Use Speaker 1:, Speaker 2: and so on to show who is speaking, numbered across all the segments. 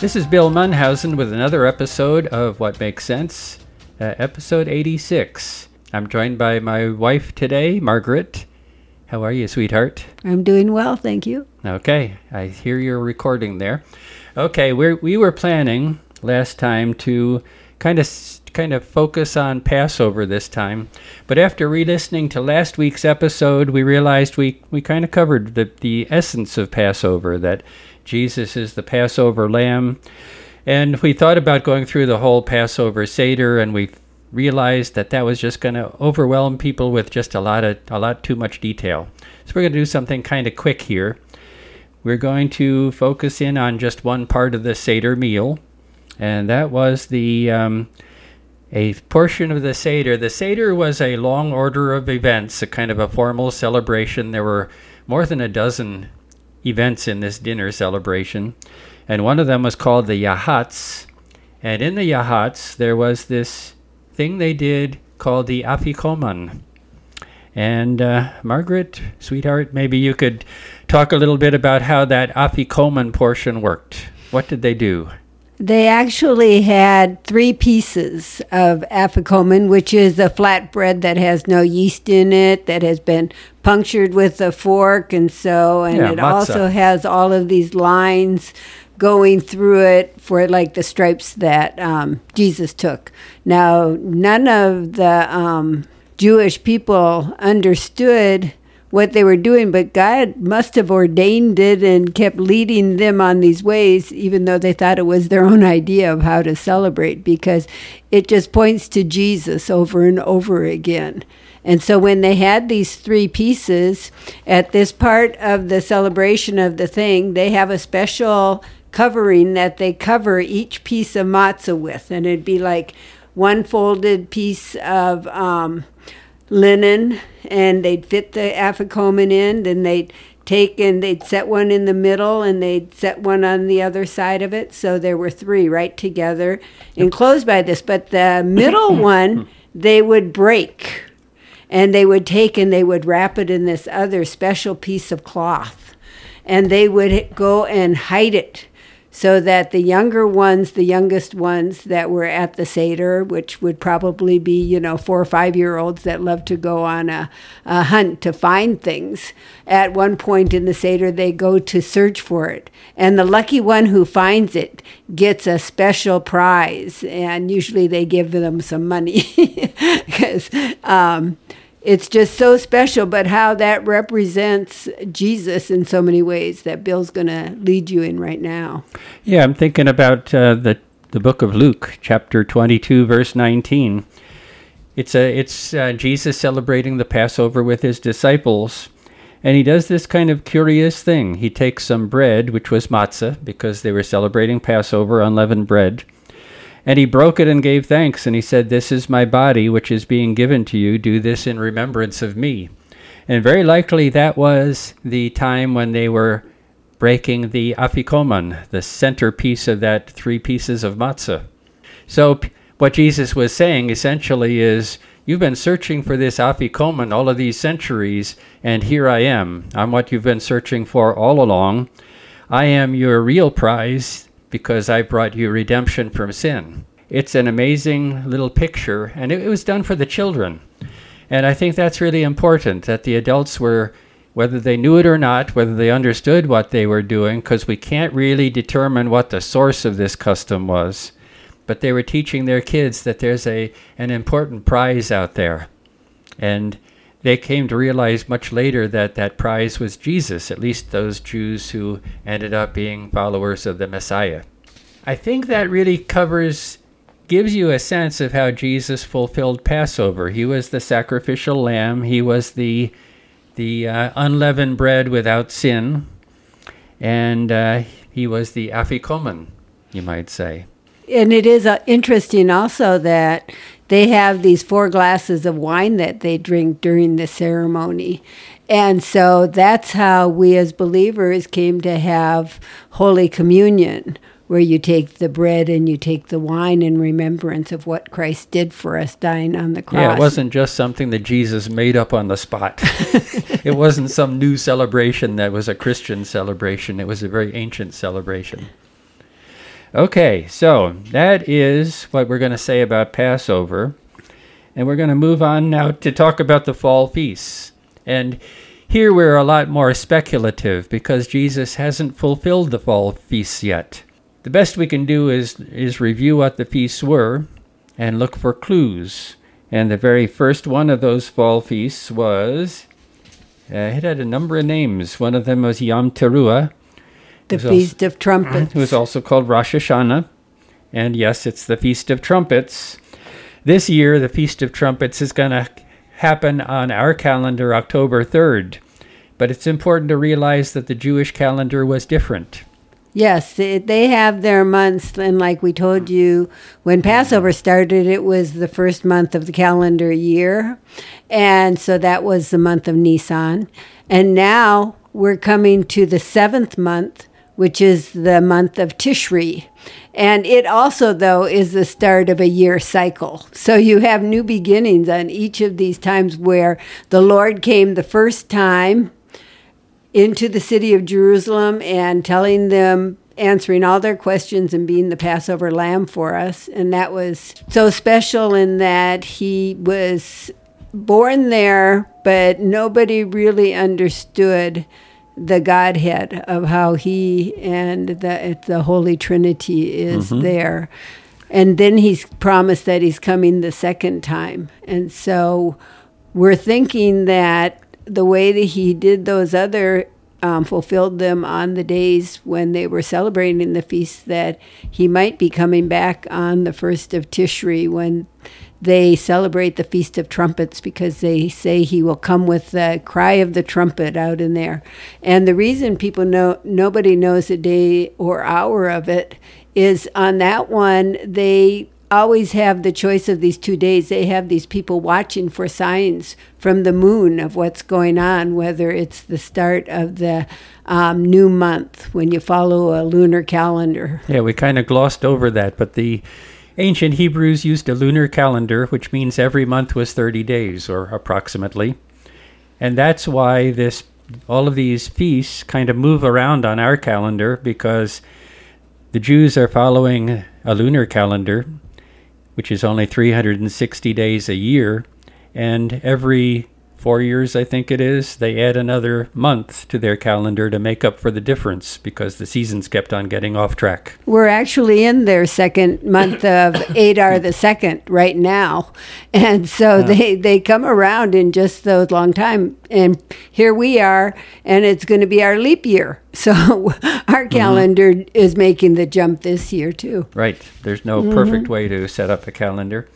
Speaker 1: This is Bill Mundhausen with another episode of What Makes Sense, uh, episode 86. I'm joined by my wife today, Margaret. How are you, sweetheart?
Speaker 2: I'm doing well, thank you.
Speaker 1: Okay, I hear you're recording there. Okay, we we were planning last time to kind of kind of focus on Passover this time, but after re-listening to last week's episode, we realized we we kind of covered the the essence of Passover that Jesus is the Passover lamb. And we thought about going through the whole Passover Seder, and we realized that that was just going to overwhelm people with just a lot of a lot too much detail. So we're going to do something kind of quick here. We're going to focus in on just one part of the Seder meal, and that was the um, a portion of the Seder. The Seder was a long order of events, a kind of a formal celebration. There were more than a dozen events in this dinner celebration, and one of them was called the Yachatz. And in the Yachatz, there was this thing they did called the Afikoman. And uh, Margaret, sweetheart, maybe you could talk a little bit about how that Afikoman portion worked. What did they do?
Speaker 2: They actually had three pieces of afikoman, which is a flat bread that has no yeast in it, that has been punctured with a fork, and so, and
Speaker 1: Yeah,
Speaker 2: it
Speaker 1: matzah.
Speaker 2: also has all of these lines going through it for like the stripes that um, Jesus took. Now, none of the um, Jewish people understood what they were doing, but God must have ordained it and kept leading them on these ways, even though they thought it was their own idea of how to celebrate, because it just points to Jesus over and over again. And so when they had these three pieces at this part of the celebration of the thing, they have a special covering that they cover each piece of matzah with. And it'd be like one folded piece of um, linen and they'd fit the afikoman in then they'd take and they'd set one in the middle and they'd set one on the other side of it. So there were three right together enclosed by this. But the middle one they would break and they would take and they would wrap it in this other special piece of cloth. And they would go and hide it so that the younger ones, the youngest ones that were at the Seder, which would probably be, you know, four or five year olds that love to go on a, a hunt to find things, at one point in the Seder, they go to search for it. And the lucky one who finds it gets a special prize. And usually they give them some money because. Um, it's just so special, but how that represents Jesus in so many ways that Bill's going to lead you in right now.
Speaker 1: Yeah, I'm thinking about uh, the the book of Luke, chapter 22, verse 19. It's a it's uh, Jesus celebrating the Passover with his disciples, and he does this kind of curious thing. He takes some bread, which was matzah, because they were celebrating Passover, unleavened bread, and he broke it and gave thanks, and he said, "This is my body, which is being given to you. Do this in remembrance of me." And very likely that was the time when they were breaking the afikoman, the centerpiece of that three pieces of matzah. So what Jesus was saying essentially is, you've been searching for this afikoman all of these centuries, and here I am. I'm what you've been searching for all along. I am your real prize because I brought you redemption from sin. It's an amazing little picture, and it, was done for the children. And I think that's really important that the adults were, whether they knew it or not, whether they understood what they were doing, because we can't really determine what the source of this custom was. But they were teaching their kids that there's a, an important prize out there. And they came to realize much later that that prize was Jesus, at least those Jews who ended up being followers of the Messiah. I think that really covers gives you a sense of how Jesus fulfilled Passover. He was the sacrificial lamb. He was the the uh, unleavened bread without sin, and uh, he was the afikoman, you might say.
Speaker 2: And it is uh, interesting also that they have these four glasses of wine that they drink during the ceremony. And so that's how we as believers came to have Holy Communion, where you take the bread and you take the wine in remembrance of what Christ did for us dying on the cross.
Speaker 1: Yeah, it wasn't just something that Jesus made up on the spot. it wasn't some new celebration that was a Christian celebration. It was a very ancient celebration. Okay, so that is what we're going to say about Passover. And we're going to move on now to talk about the fall feasts. And here we're a lot more speculative because Jesus hasn't fulfilled the fall feasts yet. The best we can do is, is review what the feasts were and look for clues. And the very first one of those fall feasts was, uh, it had a number of names. One of them was Yom Teruah,
Speaker 2: The Feast of Trumpets.
Speaker 1: it was also called Rosh Hashanah. And yes, it's the Feast of Trumpets. This year, the Feast of Trumpets is going to happen on our calendar October 3rd. But it's important to realize that the Jewish calendar was different.
Speaker 2: Yes, they have their months, and like we told you, when Passover started, it was the first month of the calendar year, and so that was the month of Nisan. And now we're coming to the seventh month, which is the month of Tishri. And it also, though, is the start of a year cycle. So you have new beginnings on each of these times where the Lord came the first time into the city of Jerusalem and telling them, answering all their questions and being the Passover lamb for us. And that was so special in that he was born there, but nobody really understood the Godhead of how he and the, the Holy Trinity is there. And then he's promised that he's coming the second time. And so we're thinking that the way that he did those other um, fulfilled them on the days when they were celebrating the feast that he might be coming back on the first of Tishri when they celebrate the feast of trumpets because they say he will come with the cry of the trumpet out in there and the reason people know nobody knows the day or hour of it is on that one they always have the choice of these two days. They have these people watching for signs from the moon of what's going on, whether it's the start of the um, new month when you follow a lunar calendar.
Speaker 1: Yeah, we kind of glossed over that, but the ancient Hebrews used a lunar calendar, which means every month was 30 days or approximately. And that's why this all of these feasts kind of move around on our calendar because the Jews are following a lunar calendar, which is only 360 days a year, and every four years, I think it is, they add another month to their calendar to make up for the difference because the seasons kept on getting off track.
Speaker 2: We're actually in their second month of Adar the second right now, and so they they come around in just those long time. And here we are, and it's going to be our leap year. So our mm-hmm. calendar is making the jump this year too.
Speaker 1: Right. There's no mm-hmm. perfect way to set up a calendar.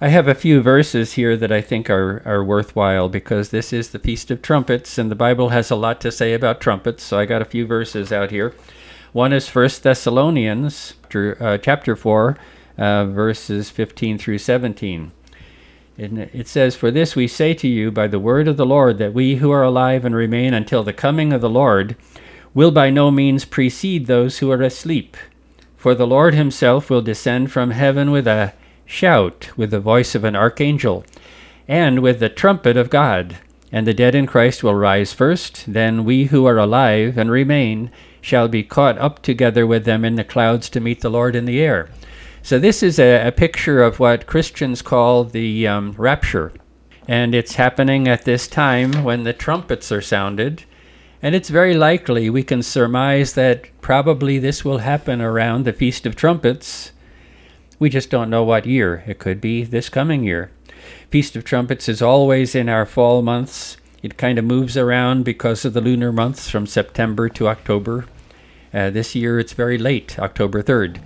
Speaker 1: I have a few verses here that I think are, are worthwhile because this is the Feast of Trumpets, and the Bible has a lot to say about trumpets, so I got a few verses out here. One is First Thessalonians chapter, uh, chapter 4, uh, verses 15 through 17. And it says, For this we say to you by the word of the Lord, that we who are alive and remain until the coming of the Lord will by no means precede those who are asleep. For the Lord himself will descend from heaven with a shout, with the voice of an archangel, and with the trumpet of God. And the dead in Christ will rise first, then we who are alive and remain shall be caught up together with them in the clouds to meet the Lord in the air. So, this is a, a picture of what Christians call the um, rapture. And it's happening at this time when the trumpets are sounded. And it's very likely we can surmise that probably this will happen around the Feast of Trumpets. We just don't know what year. It could be this coming year. Feast of Trumpets is always in our fall months. It kind of moves around because of the lunar months from September to October. Uh, this year it's very late, October 3rd.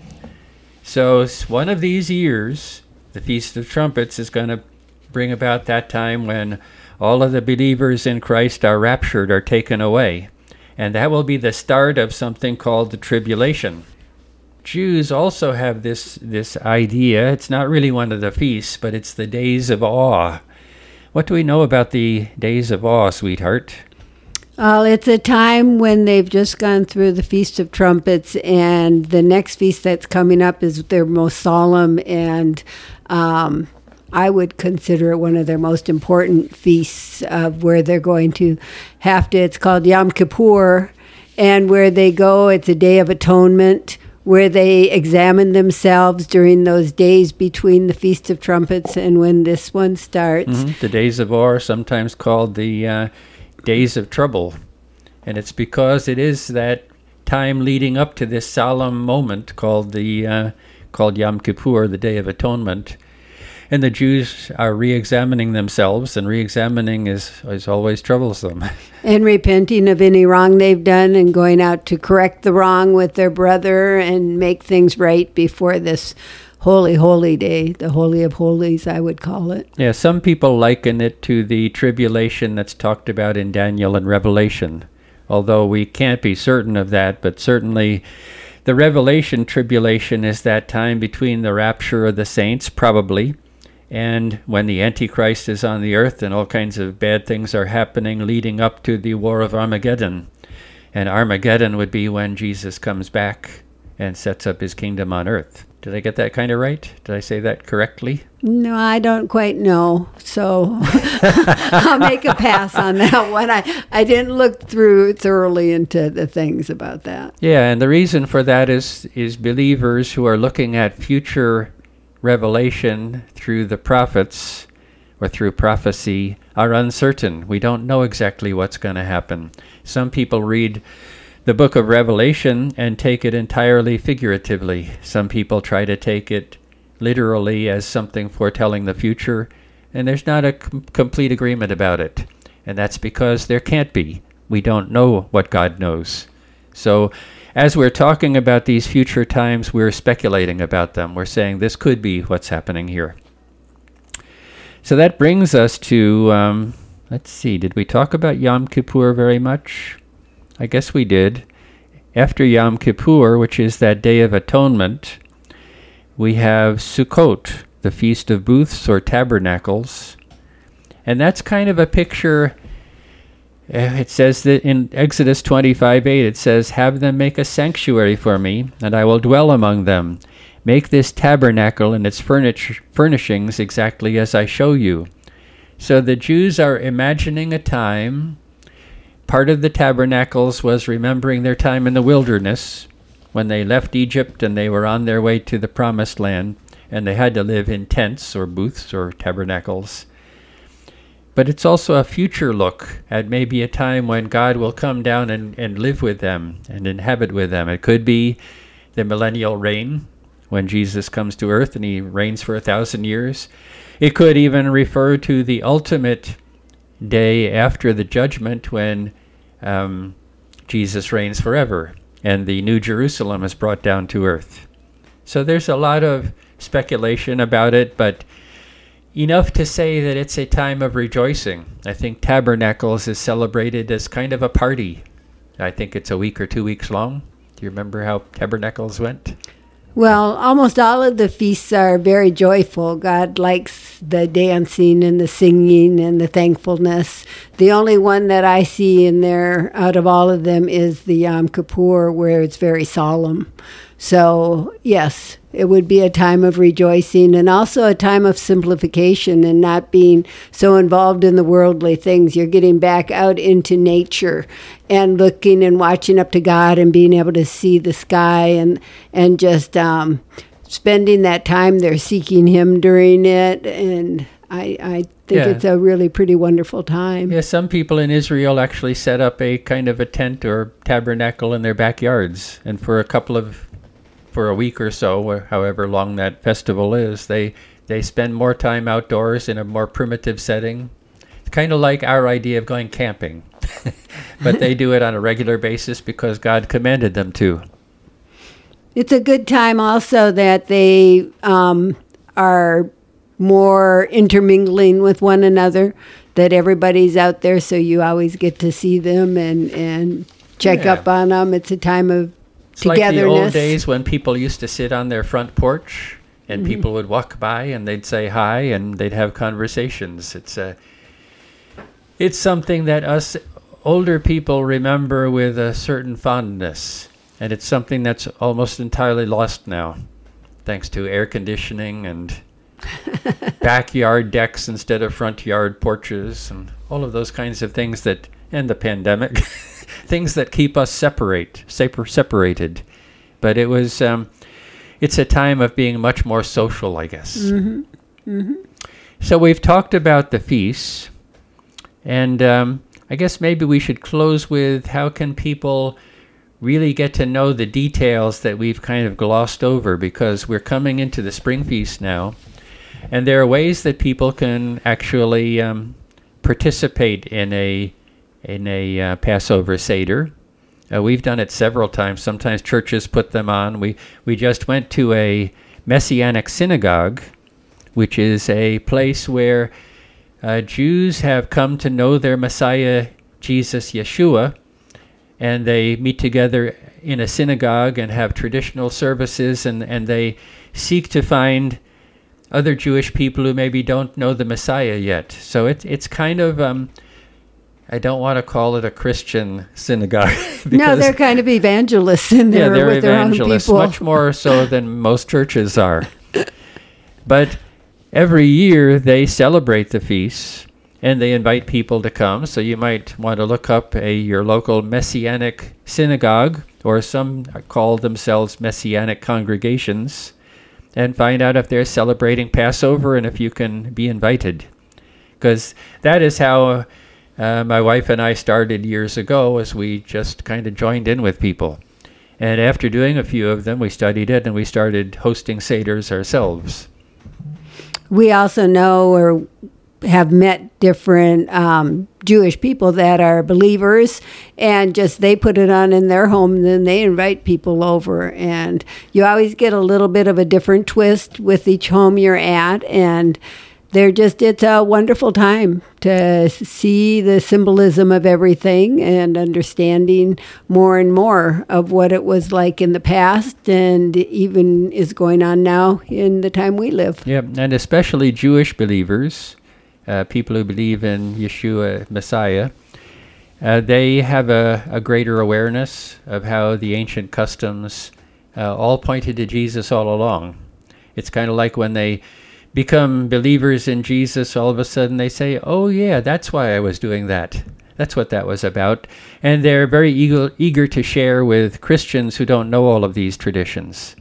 Speaker 1: So, one of these years, the Feast of Trumpets is going to bring about that time when all of the believers in Christ are raptured, are taken away. And that will be the start of something called the tribulation. Jews also have this this idea. It's not really one of the feasts, but it's the days of awe. What do we know about the days of awe, sweetheart?
Speaker 2: Well, it's a time when they've just gone through the Feast of Trumpets, and the next feast that's coming up is their most solemn, and um, I would consider it one of their most important feasts of where they're going to have to. It's called Yom Kippur, and where they go, it's a day of atonement where they examine themselves during those days between the Feast of Trumpets and when this one starts.
Speaker 1: Mhm. The days of awe, sometimes called the uh, days of trouble. And it's because it is that time leading up to this solemn moment called the uh, called Yom Kippur, the Day of Atonement. And the Jews are re-examining themselves, and re-examining is, is always troublesome.
Speaker 2: And repenting of any wrong they've done and going out to correct the wrong with their brother and make things right before this holy, holy day, the Holy of Holies, I would call it.
Speaker 1: yeah, some people liken it to the tribulation that's talked about in Daniel and Revelation, although we can't be certain of that, but certainly the Revelation tribulation is that time between the rapture of the saints, probably, and when the Antichrist is on the earth and all kinds of bad things are happening leading up to the War of Armageddon. And Armageddon would be when Jesus comes back and sets up his kingdom on earth. Did I get that kind of right? Did I say that correctly?
Speaker 2: No, I don't quite know. So I'll make a pass on that one. I, I didn't look through thoroughly into the things about that.
Speaker 1: Yeah, and the reason for that is is believers who are looking at future revelation through the prophets or through prophecy are uncertain. We don't know exactly what's going to happen. Some people read the book of Revelation and take it entirely figuratively. Some people try to take it literally as something foretelling the future, and there's not a com- complete agreement about it. And that's because there can't be. We don't know what God knows. So, as we're talking about these future times, we're speculating about them. We're saying this could be what's happening here. So that brings us to, um, let's see, did we talk about Yom Kippur very much? I guess we did. After Yom Kippur, which is that Day of Atonement, we have Sukkot, the Feast of Booths or Tabernacles. And that's kind of a picture. Uh, It says that in Exodus 25 8, it says, Have them make a sanctuary for me, and I will dwell among them. Make this tabernacle and its furnish- furnishings exactly as I show you. So the Jews are imagining a time. Part of the tabernacles was remembering their time in the wilderness when they left Egypt and they were on their way to the promised land and they had to live in tents or booths or tabernacles. But it's also a future look at maybe a time when God will come down and, and live with them and inhabit with them. It could be the millennial reign when Jesus comes to earth and he reigns for a thousand years. It could even refer to the ultimate day after the judgment when um, Jesus reigns forever and the New Jerusalem is brought down to earth. So there's a lot of speculation about it, but enough to say that it's a time of rejoicing. I think Tabernacles is celebrated as kind of a party. I think it's a week or two weeks long. Do you remember how Tabernacles went?
Speaker 2: Well, almost all of the feasts are very joyful. God likes the dancing and the singing and the thankfulness. The only one that I see in there out of all of them is the Yom Kippur, where it's very solemn. So, yes, it would be a time of rejoicing and also a time of simplification and not being so involved in the worldly things. You're getting back out into nature and looking and watching up to God and being able to see the sky and and just um, spending that time there seeking Him during it. And I, I think
Speaker 1: Yeah.
Speaker 2: it's a really pretty wonderful time.
Speaker 1: Yeah, some people in Israel actually set up a kind of a tent or tabernacle in their backyards, and for a couple of, for a week or so, or however long that festival is, they they spend more time outdoors in a more primitive setting. It's kind of like our idea of going camping, but they do it on a regular basis because God commanded them to.
Speaker 2: It's a good time also that they um, are more intermingling with one another, that everybody's out there, so you always get to see them and, and check
Speaker 1: Yeah.
Speaker 2: up on them. It's a time of
Speaker 1: It's like the old days when people used to sit on their front porch and mm-hmm. people would walk by and they'd say hi and they'd have conversations. It's a it's something that us older people remember with a certain fondness and it's something that's almost entirely lost now thanks to air conditioning and backyard decks instead of front yard porches and all of those kinds of things that and the pandemic things that keep us separate separ- separated but it was. Um, it's a time of being much more social, I guess. So we've talked about the feasts, and um, I guess maybe we should close with how can people really get to know the details that we've kind of glossed over because we're coming into the spring feast now, and there are ways that people can actually um, participate in a in a uh, Passover seder. Uh, we've done it several times. Sometimes churches put them on. We we just went to a messianic synagogue, which is a place where uh, Jews have come to know their Messiah, Jesus Yeshua, and they meet together in a synagogue and have traditional services, and, and they seek to find other Jewish people who maybe don't know the Messiah yet. So it, it's kind of, um, I don't want to call it a Christian synagogue.
Speaker 2: No, they're kind of evangelists in there.
Speaker 1: yeah, they're
Speaker 2: with their own
Speaker 1: evangelists,
Speaker 2: people.
Speaker 1: much more so than most churches are. But every year they celebrate the feasts and they invite people to come. So you might want to look up a your local messianic synagogue, or some uh, call themselves messianic congregations, and find out if they're celebrating Passover and if you can be invited. Because that is how uh, my wife and I started years ago, as we just kind of joined in with people. And after doing a few of them, we studied it and we started hosting Seder's ourselves.
Speaker 2: we also know or have met different um, Jewish people that are believers, and just they put it on in their home, and then they invite people over, and you always get a little bit of a different twist with each home you're at, and they're just it's a wonderful time to see the symbolism of everything and understanding more and more of what it was like in the past and even is going on now in the time we live.
Speaker 1: Yep, and especially Jewish believers, uh, people who believe in Yeshua Messiah, uh, they have a, a greater awareness of how the ancient customs uh, all pointed to Jesus all along. It's kind of like when they become believers in Jesus, all of a sudden they say, Oh, yeah, that's why I was doing that. That's what that was about. And they're very eager, eager to share with Christians who don't know all of these traditions.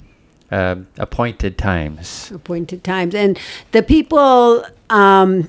Speaker 1: Uh, appointed times.
Speaker 2: appointed times. And the people, um,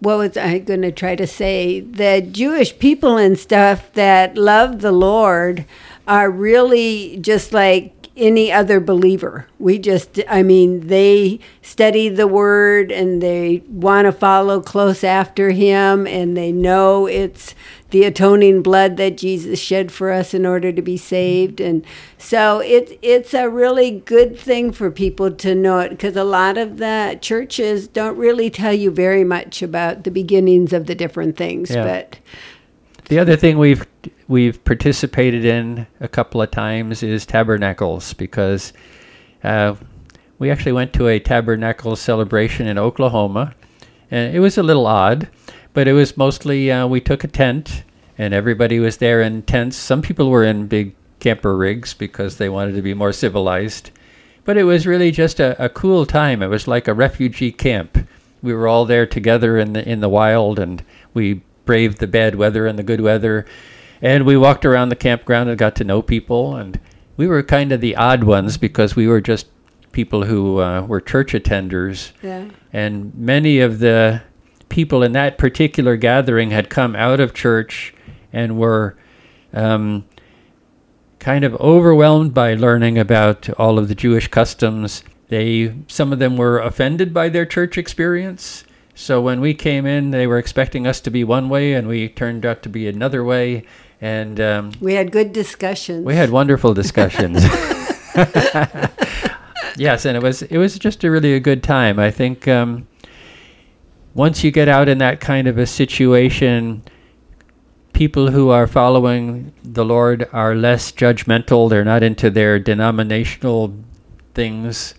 Speaker 2: what was I going to try to say? The Jewish people and stuff that love the Lord are really just like any other believer. We just, I mean, they study the word and they want to follow close after him and they know it's the atoning blood that Jesus shed for us in order to be saved. And so it, it's a really good thing for people to know it because a lot of the churches don't really tell you very much about the beginnings of the different things.
Speaker 1: Yeah.
Speaker 2: But
Speaker 1: The other thing we've we've participated in a couple of times is tabernacles because uh, we actually went to a tabernacle celebration in Oklahoma, and it was a little odd, but it was mostly uh, we took a tent and everybody was there in tents. Some people were in big camper rigs because they wanted to be more civilized, but it was really just a, a cool time. It was like a refugee camp. We were all there together in the in the wild, and we braved the bad weather and the good weather. And we walked around the campground and got to know people. And we were kind of the odd ones because we were just people who uh, were church attenders.
Speaker 2: yeah.
Speaker 1: And many of the people in that particular gathering had come out of church and were um, kind of overwhelmed by learning about all of the Jewish customs. They some of them were offended by their church experience. So when we came in, they were expecting us to be one way, and we turned out to be another way. And um,
Speaker 2: We had good discussions.
Speaker 1: we had wonderful discussions. yes, and it was it was just a really a good time. I think um, once you get out in that kind of a situation, people who are following the Lord are less judgmental. They're not into their denominational things,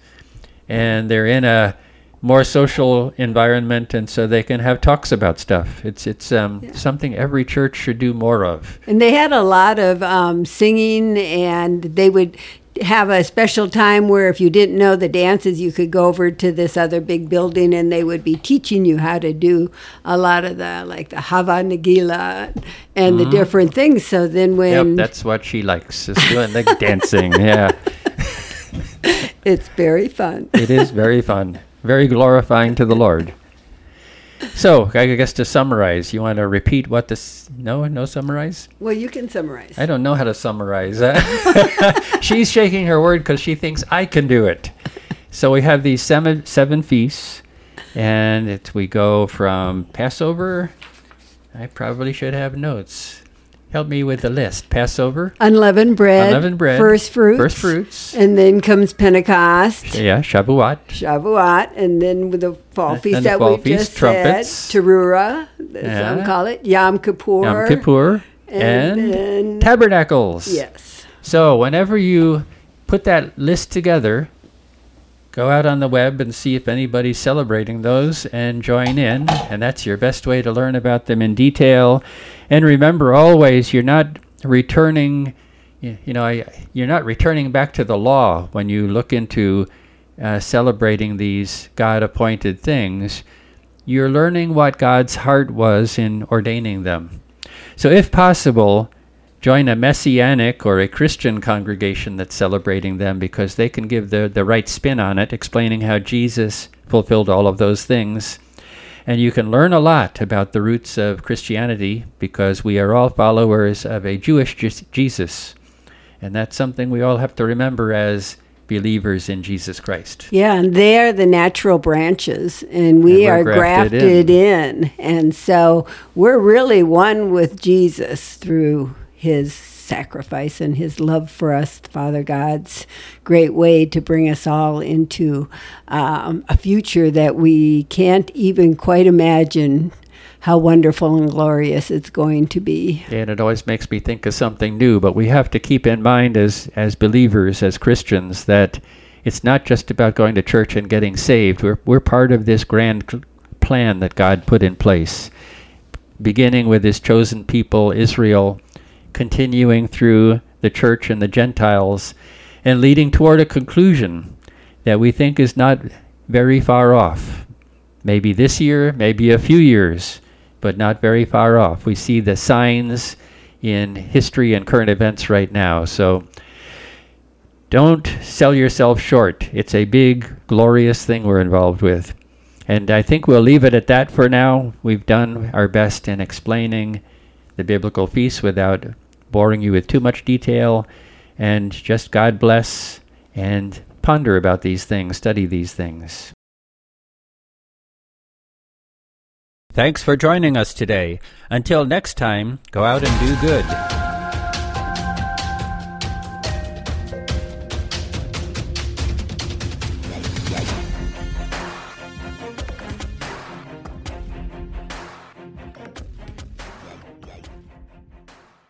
Speaker 1: and they're in a more social environment, and so they can have talks about stuff. It's it's um,
Speaker 2: Yeah.
Speaker 1: something every church should do more of.
Speaker 2: And they had a lot of um, singing, and they would have a special time where if you didn't know the dances, you could go over to this other big building and they would be teaching you how to do a lot of the like the Hava Nagila and the different things. So then
Speaker 1: Mm-hmm. Yep,
Speaker 2: when
Speaker 1: that's what she likes, is doing the dancing. Yeah,
Speaker 2: it's very fun.
Speaker 1: it is very fun, very glorifying to the Lord. So, I guess to summarize, you want to repeat what this? No, no summarize.
Speaker 2: Well, you can summarize.
Speaker 1: I don't know how to summarize. She's shaking her word because she thinks I can do it. So we have these seven seven feasts, and it, we go from Passover. I probably should have notes. Help me with the list. Passover,
Speaker 2: Unleavened bread,
Speaker 1: unleavened bread,
Speaker 2: first fruits,
Speaker 1: first fruits.
Speaker 2: and then comes Pentecost,
Speaker 1: Yeah, Shavuot.
Speaker 2: Shavuot, and then with the fall
Speaker 1: And
Speaker 2: feast
Speaker 1: the
Speaker 2: that
Speaker 1: fall
Speaker 2: we
Speaker 1: feast,
Speaker 2: just
Speaker 1: trumpets.
Speaker 2: said, Teruah, as
Speaker 1: Yeah.
Speaker 2: some call it, Yom Kippur,
Speaker 1: Yom Kippur,
Speaker 2: and,
Speaker 1: and,
Speaker 2: then
Speaker 1: Tabernacles.
Speaker 2: yes,
Speaker 1: So whenever you put that list together, go out on the web and see if anybody's celebrating those and join in. And that's your best way to learn about them in detail. And remember always, you're not returning. You know, you're not returning back to the law when you look into uh, celebrating these God-appointed things. You're learning what God's heart was in ordaining them. So, if possible, join a messianic or a Christian congregation that's celebrating them because they can give the, the right spin on it, explaining how Jesus fulfilled all of those things. And you can learn a lot about the roots of Christianity because we are all followers of a Jewish Jesus. And that's something we all have to remember as believers in Jesus Christ.
Speaker 2: yeah, and they are the natural branches, and we
Speaker 1: And
Speaker 2: are
Speaker 1: grafted
Speaker 2: grafted in. and so we're really one with Jesus through His sacrifice and His love for us, Father God's great way to bring us all into um, a future that we can't even quite imagine. How wonderful and glorious it's going to be.
Speaker 1: And it always makes me think of something new, but we have to keep in mind as, as believers, as Christians, that it's not just about going to church and getting saved. We're, we're part of this grand plan that God put in place, beginning with his chosen people, Israel, continuing through the church and the Gentiles, and leading toward a conclusion that we think is not very far off. Maybe this year, maybe a few years, but not very far off. We see the signs in history and current events right now. So don't sell yourself short. It's a big, glorious thing we're involved with. And I think we'll leave it at that for now. We've done our best in explaining the biblical feasts without boring you with too much detail. And just God bless and ponder about these things, study these things. Thanks for joining us today. Until next time, go out and do good.